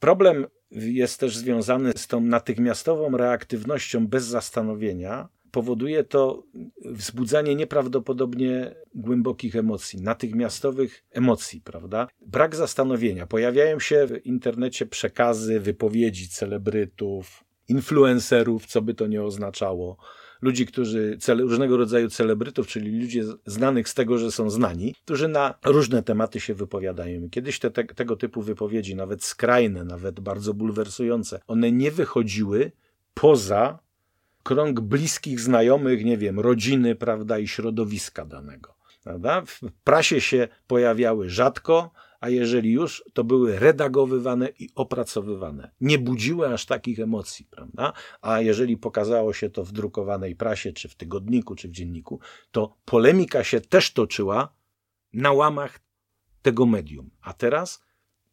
Problem jest też związany z tą natychmiastową reaktywnością bez zastanowienia. Powoduje to wzbudzanie nieprawdopodobnie głębokich emocji, natychmiastowych emocji, prawda? Brak zastanowienia. Pojawiają się w internecie przekazy, wypowiedzi celebrytów, influencerów, co by to nie oznaczało ludzi, którzy, cele, różnego rodzaju celebrytów, czyli ludzie znanych z tego, że są znani, którzy na różne tematy się wypowiadają. Kiedyś te, te, tego typu wypowiedzi, nawet skrajne, nawet bardzo bulwersujące, one nie wychodziły poza krąg bliskich znajomych, nie wiem, rodziny, prawda, i środowiska danego. Prawda? W prasie się pojawiały rzadko, a jeżeli już, to były redagowywane i opracowywane. Nie budziły aż takich emocji, prawda? A jeżeli pokazało się to w drukowanej prasie, czy w tygodniku, czy w dzienniku, to polemika się też toczyła na łamach tego medium. A teraz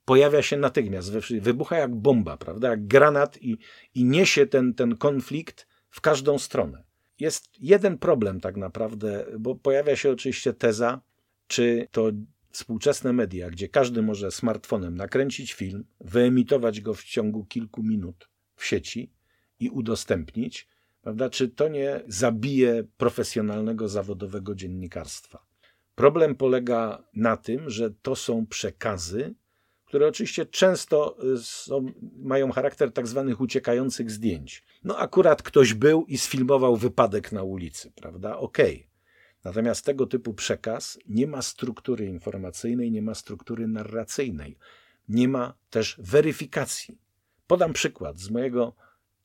pojawia się natychmiast, wybucha jak bomba, prawda? Jak granat i, i niesie ten, ten konflikt w każdą stronę. Jest jeden problem tak naprawdę, bo pojawia się oczywiście teza, czy to współczesne media, gdzie każdy może smartfonem nakręcić film, wyemitować go w ciągu kilku minut w sieci i udostępnić, prawda, czy to nie zabije profesjonalnego, zawodowego dziennikarstwa? Problem polega na tym, że to są przekazy, które oczywiście często y, są, mają charakter tak zwanych uciekających zdjęć. No akurat ktoś był i sfilmował wypadek na ulicy, prawda? Okej. Okay. Natomiast tego typu przekaz nie ma struktury informacyjnej, nie ma struktury narracyjnej, nie ma też weryfikacji. Podam przykład z mojego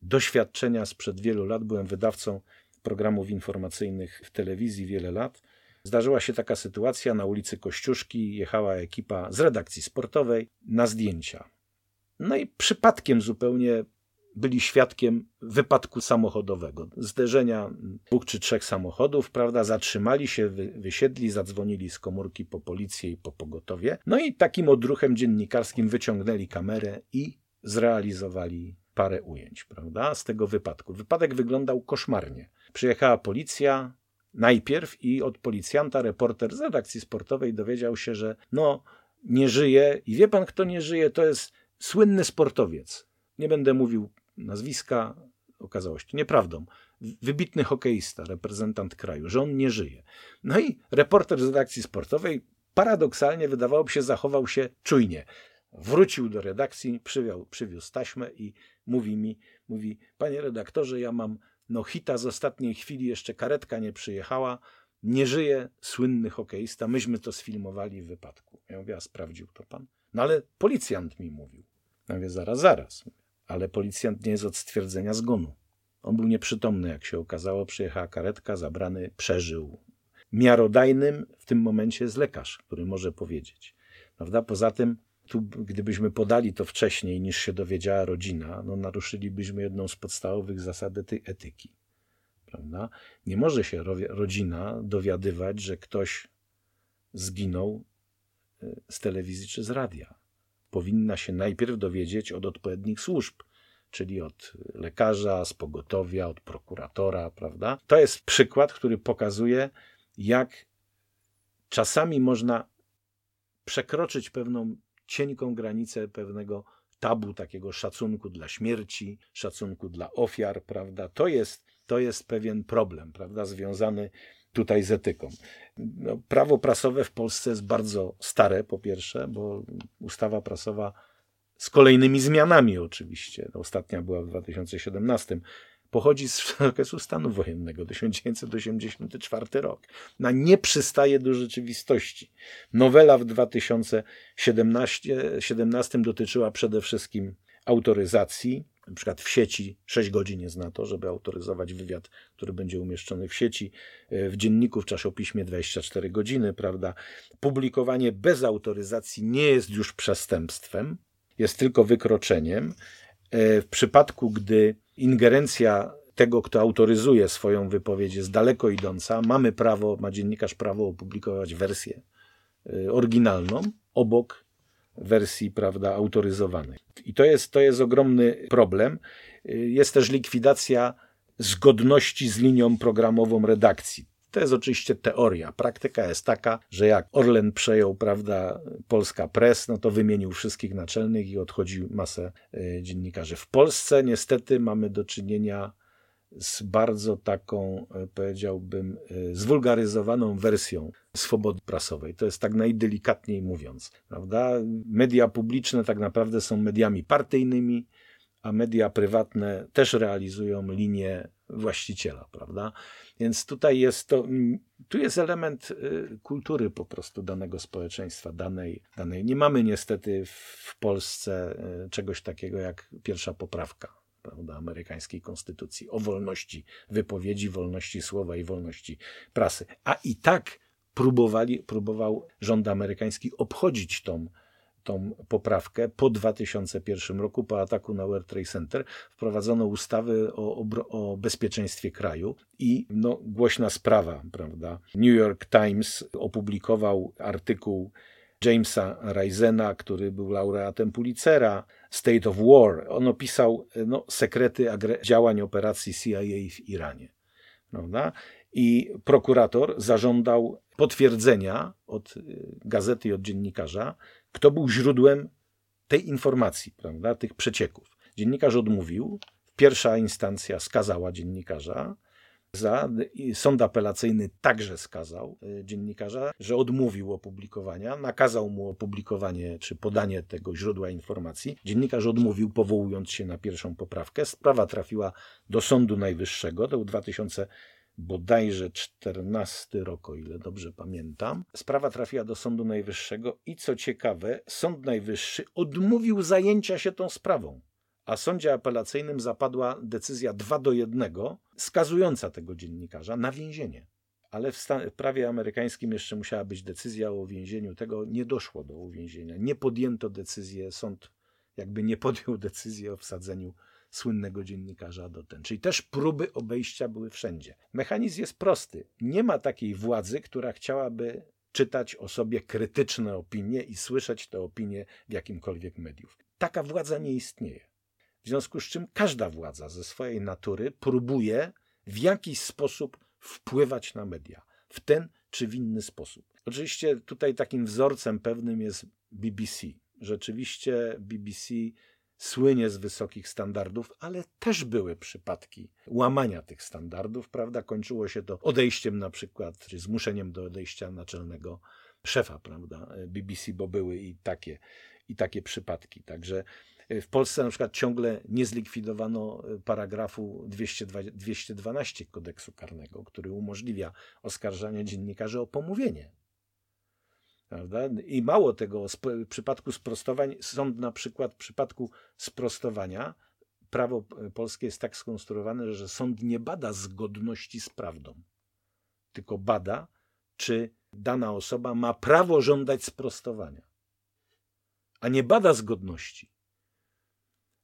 doświadczenia sprzed wielu lat. Byłem wydawcą programów informacyjnych w telewizji wiele lat. Zdarzyła się taka sytuacja na ulicy Kościuszki, jechała ekipa z redakcji sportowej na zdjęcia. No i przypadkiem zupełnie byli świadkiem wypadku samochodowego, zderzenia dwóch czy trzech samochodów, prawda, zatrzymali się, wysiedli, zadzwonili z komórki po policję i po pogotowie. No i takim odruchem dziennikarskim wyciągnęli kamerę i zrealizowali parę ujęć, prawda, z tego wypadku. Wypadek wyglądał koszmarnie. Przyjechała policja, najpierw i od policjanta reporter z redakcji sportowej dowiedział się, że no nie żyje i wie pan kto nie żyje, to jest słynny sportowiec. Nie będę mówił nazwiska, okazało się nieprawdą. Wybitny hokeista, reprezentant kraju, że on nie żyje. No i reporter z redakcji sportowej paradoksalnie wydawałoby się zachował się czujnie. Wrócił do redakcji, przywiał, przywiózł taśmę i mówi mi, mówi, panie redaktorze, ja mam no hita z ostatniej chwili, jeszcze karetka nie przyjechała, nie żyje słynny hokeista, myśmy to sfilmowali w wypadku. Ja mówię, a sprawdził to pan? No ale policjant mi mówił. Ja mówię, zaraz, zaraz ale policjant nie jest od stwierdzenia zgonu. On był nieprzytomny, jak się okazało. Przyjechała karetka, zabrany, przeżył. Miarodajnym w tym momencie jest lekarz, który może powiedzieć. Prawda? Poza tym, tu, gdybyśmy podali to wcześniej, niż się dowiedziała rodzina, no naruszylibyśmy jedną z podstawowych zasad etyki. Prawda? Nie może się rodzina dowiadywać, że ktoś zginął y, z telewizji czy z radia powinna się najpierw dowiedzieć od odpowiednich służb, czyli od lekarza, z pogotowia, od prokuratora, prawda? To jest przykład, który pokazuje, jak czasami można przekroczyć pewną cienką granicę pewnego tabu, takiego szacunku dla śmierci, szacunku dla ofiar, prawda? To jest, to jest pewien problem, prawda, związany tutaj z etyką. No, prawo prasowe w Polsce jest bardzo stare, po pierwsze, bo ustawa prasowa z kolejnymi zmianami oczywiście, ostatnia była w 2017, pochodzi z okresu stanu wojennego, 1984 rok. Na nie przystaje do rzeczywistości. Nowela w 2017 dotyczyła przede wszystkim autoryzacji, na przykład w sieci 6 godzin jest na to, żeby autoryzować wywiad, który będzie umieszczony w sieci, e, w dzienniku, w czasopiśmie 24 godziny, prawda? Publikowanie bez autoryzacji nie jest już przestępstwem, jest tylko wykroczeniem. E, w przypadku, gdy ingerencja tego, kto autoryzuje swoją wypowiedź, jest daleko idąca, mamy prawo, ma dziennikarz prawo opublikować wersję e, oryginalną obok wersji prawda, autoryzowanej. I to jest, to jest ogromny problem. Jest też likwidacja zgodności z linią programową redakcji. To jest oczywiście teoria. Praktyka jest taka, że jak Orlen przejął, prawda, Polska Press, no to wymienił wszystkich naczelnych i odchodził masę y, dziennikarzy. W Polsce niestety mamy do czynienia z bardzo taką, y, powiedziałbym, y, zwulgaryzowaną wersją swobody prasowej. To jest tak najdelikatniej mówiąc, prawda? Media publiczne tak naprawdę są mediami partyjnymi, a media prywatne też realizują linię właściciela, prawda? Więc tutaj jest to, mm, tu jest element y, kultury po prostu danego społeczeństwa, danej, danej. Nie mamy niestety w Polsce y, czegoś takiego jak pierwsza poprawka prawda, amerykańskiej konstytucji o wolności wypowiedzi, wolności słowa i wolności prasy. A i tak próbowali, próbował rząd amerykański obchodzić tą tą poprawkę po 2001 roku, po ataku na World Trade Center, wprowadzono ustawy o, o, bezpieczeństwie kraju i no, głośna sprawa, prawda? New York Times opublikował artykuł Jamesa Risena, który był laureatem Pulitzera, State of War. On opisał no, sekrety działań operacji CIA w Iranie. Prawda? I prokurator zażądał potwierdzenia od y, gazety i od dziennikarza, kto był źródłem tej informacji, prawda, tych przecieków. Dziennikarz odmówił, pierwsza instancja skazała dziennikarza, za, sąd apelacyjny także skazał e, dziennikarza, że odmówił opublikowania, nakazał mu opublikowanie czy podanie tego źródła informacji. Dziennikarz odmówił, powołując się na pierwszą poprawkę. Sprawa trafiła do Sądu Najwyższego, to był 2000 bodajże 14 rok, o ile dobrze pamiętam. Sprawa trafiła do Sądu Najwyższego i co ciekawe, Sąd Najwyższy odmówił zajęcia się tą sprawą, a sądzie apelacyjnym zapadła decyzja 2 do 1 skazująca tego dziennikarza na więzienie. Ale w, w prawie amerykańskim jeszcze musiała być decyzja o uwięzieniu. Tego nie doszło do uwięzienia. Nie podjęto decyzji, sąd jakby nie podjął decyzji o wsadzeniu słynnego dziennikarza do ten. Czyli też próby obejścia były wszędzie. Mechanizm jest prosty. Nie ma takiej władzy, która chciałaby czytać o sobie krytyczne opinie i słyszeć te opinie w jakimkolwiek mediów. Taka władza nie istnieje. W związku z czym każda władza ze swojej natury próbuje w jakiś sposób wpływać na media, w ten czy w inny sposób. Oczywiście tutaj takim wzorcem pewnym jest BBC. Rzeczywiście BBC słynie z wysokich standardów, ale też były przypadki łamania tych standardów, prawda? Kończyło się to odejściem na przykład, czy zmuszeniem do odejścia naczelnego szefa, prawda? BBC, bo były i takie, i takie przypadki. Także w Polsce na przykład ciągle nie zlikwidowano paragrafu 212 kodeksu karnego, który umożliwia oskarżanie dziennikarzy o pomówienie. Prawda? I mało tego, w przypadku sprostowań, sąd na przykład w przypadku sprostowania, prawo polskie jest tak skonstruowane, że sąd nie bada zgodności z prawdą, tylko bada, czy dana osoba ma prawo żądać sprostowania, a nie bada zgodności.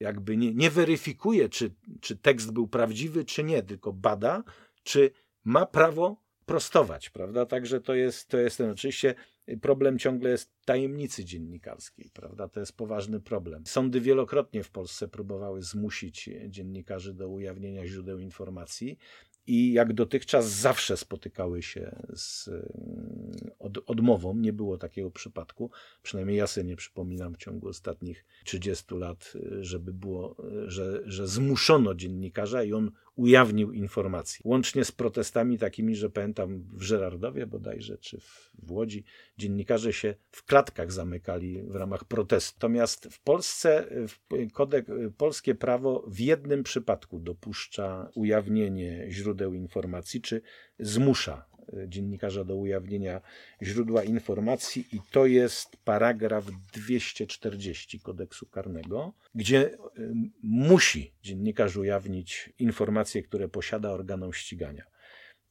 Jakby nie, nie weryfikuje, czy, czy tekst był prawdziwy, czy nie, tylko bada, czy ma prawo prostować, prawda? Także to jest, to jest ten, oczywiście problem ciągle jest tajemnicy dziennikarskiej, prawda? To jest poważny problem. Sądy wielokrotnie w Polsce próbowały zmusić dziennikarzy do ujawnienia źródeł informacji i jak dotychczas zawsze spotykały się z mm, od, odmową. Nie było takiego przypadku, przynajmniej ja sobie nie przypominam w ciągu ostatnich 30 lat, żeby było, że, że zmuszono dziennikarza i on ujawnił informacje. Łącznie z protestami takimi, że pamiętam w Żerardowie bodajże, czy w Łodzi, dziennikarze się w klatkach zamykali w ramach protestu. Natomiast w Polsce kodek, polskie prawo w jednym przypadku dopuszcza ujawnienie źródeł informacji, czy zmusza dziennikarza do ujawnienia źródła informacji i to jest paragraf 240 kodeksu karnego, gdzie y, musi dziennikarz ujawnić informacje, które posiada organom ścigania.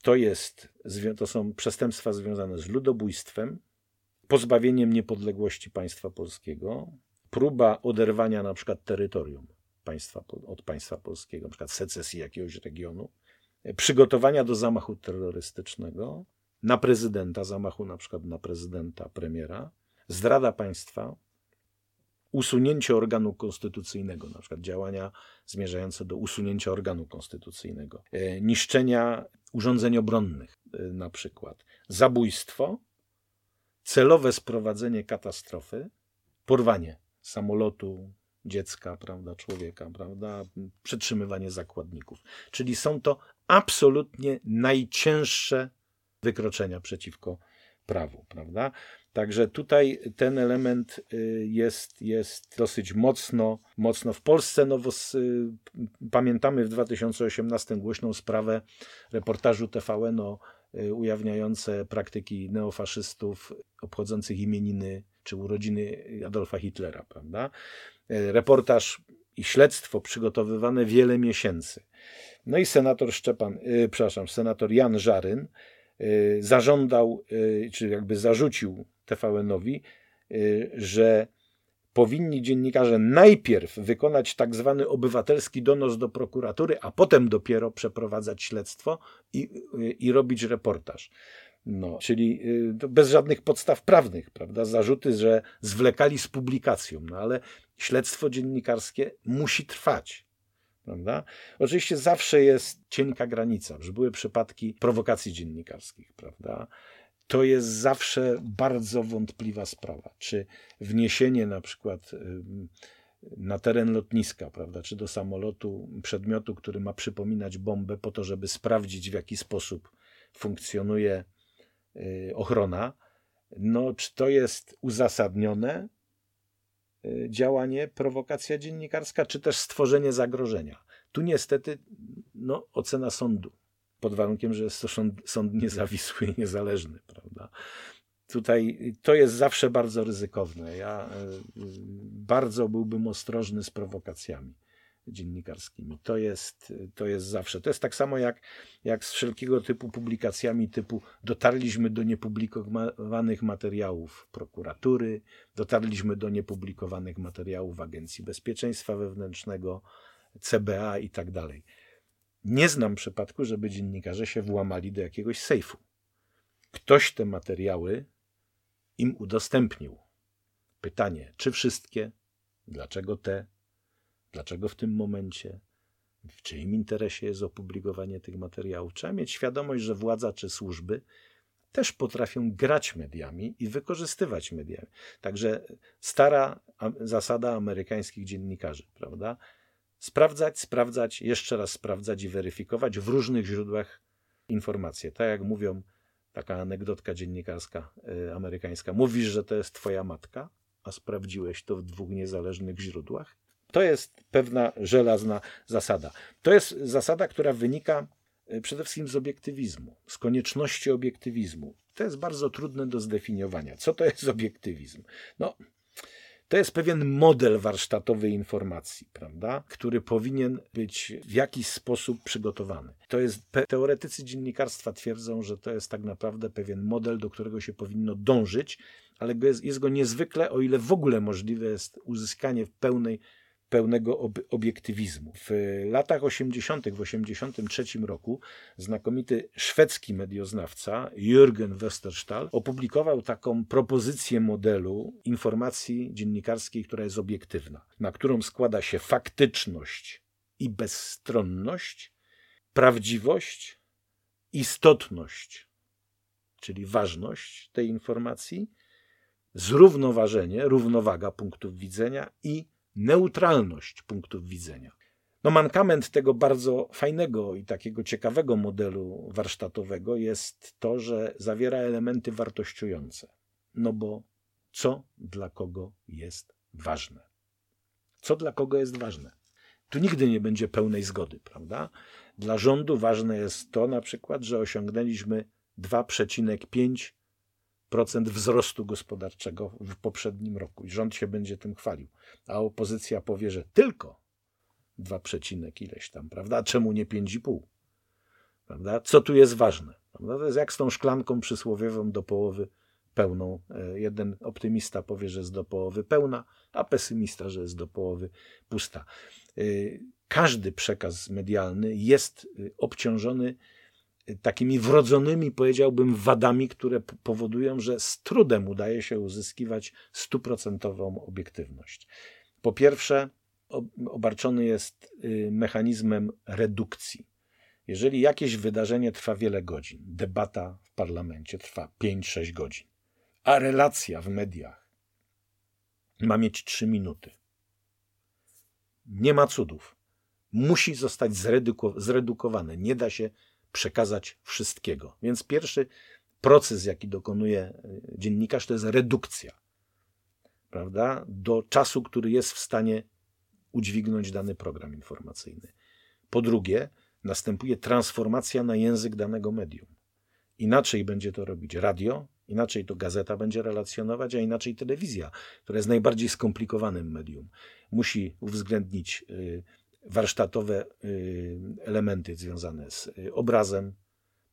To, jest, to są przestępstwa związane z ludobójstwem, pozbawieniem niepodległości państwa polskiego, próba oderwania na przykład terytorium państwa, od państwa polskiego, na przykład secesji jakiegoś regionu, przygotowania do zamachu terrorystycznego, na prezydenta, zamachu na przykład na prezydenta, premiera, zdrada państwa, usunięcie organu konstytucyjnego, na przykład działania zmierzające do usunięcia organu konstytucyjnego, e, niszczenia urządzeń obronnych, y, na przykład zabójstwo, celowe sprowadzenie katastrofy, porwanie samolotu, dziecka, prawda, człowieka, prawda, przetrzymywanie zakładników. Czyli są to absolutnie najcięższe wykroczenia przeciwko prawu, prawda? Także tutaj ten element y, jest, jest dosyć mocno, mocno w Polsce. No, pamiętamy w 2018 głośną sprawę reportażu TVN o y, ujawniające praktyki neofaszystów obchodzących imieniny czy urodziny Adolfa Hitlera, prawda? Y, reportaż i śledztwo przygotowywane wiele miesięcy. No i senator Szczepan, yy, przepraszam, senator Jan Żaryn yy, zażądał, yy, czy jakby zarzucił TVN-owi, y, że powinni dziennikarze najpierw wykonać tak zwany obywatelski donos do prokuratury, a potem dopiero przeprowadzać śledztwo i, y, i robić reportaż. No, czyli y, bez żadnych podstaw prawnych, prawda? Zarzuty, że zwlekali z publikacją, no ale śledztwo dziennikarskie musi trwać. Prawda? Oczywiście zawsze jest cienka granica, że były przypadki prowokacji dziennikarskich, prawda? to jest zawsze bardzo wątpliwa sprawa. Czy wniesienie na przykład na teren lotniska, prawda, czy do samolotu przedmiotu, który ma przypominać bombę, po to, żeby sprawdzić, w jaki sposób funkcjonuje y, ochrona, no, czy to jest uzasadnione działanie, prowokacja dziennikarska, czy też stworzenie zagrożenia. Tu niestety no, ocena sądu pod warunkiem, że jest to sąd, sąd niezawisły i niezależny, prawda? Tutaj to jest zawsze bardzo ryzykowne. Ja e, bardzo byłbym ostrożny z prowokacjami dziennikarskimi. To jest, to jest zawsze. To jest tak samo jak, jak z wszelkiego typu publikacjami typu dotarliśmy do niepublikowanych materiałów prokuratury, dotarliśmy do niepublikowanych materiałów Agencji Bezpieczeństwa Wewnętrznego, CBA i tak dalej. Nie znam przypadku, żeby dziennikarze się włamali do jakiegoś sejfu. Ktoś te materiały im udostępnił. Pytanie, czy wszystkie? Dlaczego te? Dlaczego w tym momencie? W czyim interesie jest opublikowanie tych materiałów? Trzeba mieć świadomość, że władza czy służby też potrafią grać mediami i wykorzystywać mediami. Także stara zasada amerykańskich dziennikarzy, prawda? sprawdzać, sprawdzać, jeszcze raz sprawdzać i weryfikować w różnych źródłach informacje. Tak jak mówią, taka anegdotka dziennikarska y, amerykańska. Mówisz, że to jest twoja matka, a sprawdziłeś to w dwóch niezależnych źródłach. To jest pewna żelazna zasada. To jest zasada, która wynika y, przede wszystkim z obiektywizmu, z konieczności obiektywizmu. To jest bardzo trudne do zdefiniowania. Co to jest obiektywizm? No, to jest pewien model warsztatowy informacji, prawda, który powinien być w jakiś sposób przygotowany. To jest, teoretycy dziennikarstwa twierdzą, że to jest tak naprawdę pewien model, do którego się powinno dążyć, ale jest, jest go niezwykle, o ile w ogóle możliwe jest uzyskanie w pełnej pełnego ob obiektywizmu. W latach 80., w 83 roku znakomity szwedzki medioznawca Jürgen Westerstall opublikował taką propozycję modelu informacji dziennikarskiej, która jest obiektywna, na którą składa się faktyczność i bezstronność, prawdziwość, istotność, czyli ważność tej informacji, zrównoważenie, równowaga punktów widzenia i neutralność punktów widzenia. No mankament tego bardzo fajnego i takiego ciekawego modelu warsztatowego jest to, że zawiera elementy wartościujące. No bo co dla kogo jest ważne? Co dla kogo jest ważne? Tu nigdy nie będzie pełnej zgody, prawda? Dla rządu ważne jest to na przykład, że osiągnęliśmy 2,5 procent wzrostu gospodarczego w poprzednim roku i rząd się będzie tym chwalił, a opozycja powie, że tylko 2 przecinek ileś tam, prawda? Czemu nie 5,5? Prawda? Co tu jest ważne? Prawda? To jest jak z tą szklanką przysłowiową do połowy pełną. E, jeden optymista powie, że jest do połowy pełna, a pesymista, że jest do połowy pusta. E, każdy przekaz medialny jest e, obciążony takimi wrodzonymi, powiedziałbym, wadami, które powodują, że z trudem udaje się uzyskiwać stuprocentową obiektywność. Po pierwsze, obarczony jest y, mechanizmem redukcji. Jeżeli jakieś wydarzenie trwa wiele godzin, debata w parlamencie trwa 5-6 godzin, a relacja w mediach ma mieć 3 minuty, nie ma cudów. Musi zostać zredukowane. Nie da się przekazać wszystkiego. Więc pierwszy proces, jaki dokonuje e, dziennikarz, to jest redukcja. Prawda? Do czasu, który jest w stanie udźwignąć dany program informacyjny. Po drugie, następuje transformacja na język danego medium. Inaczej będzie to robić radio, inaczej to gazeta będzie relacjonować, a inaczej telewizja, która jest najbardziej skomplikowanym medium. Musi uwzględnić y, warsztatowe y, elementy związane z y, obrazem,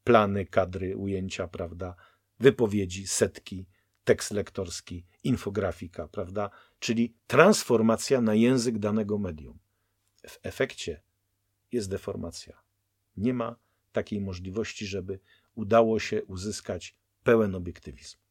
plany, kadry, ujęcia, prawda, wypowiedzi, setki, tekst lektorski, infografika, prawda, czyli transformacja na język danego medium. W efekcie jest deformacja. Nie ma takiej możliwości, żeby udało się uzyskać pełen obiektywizm.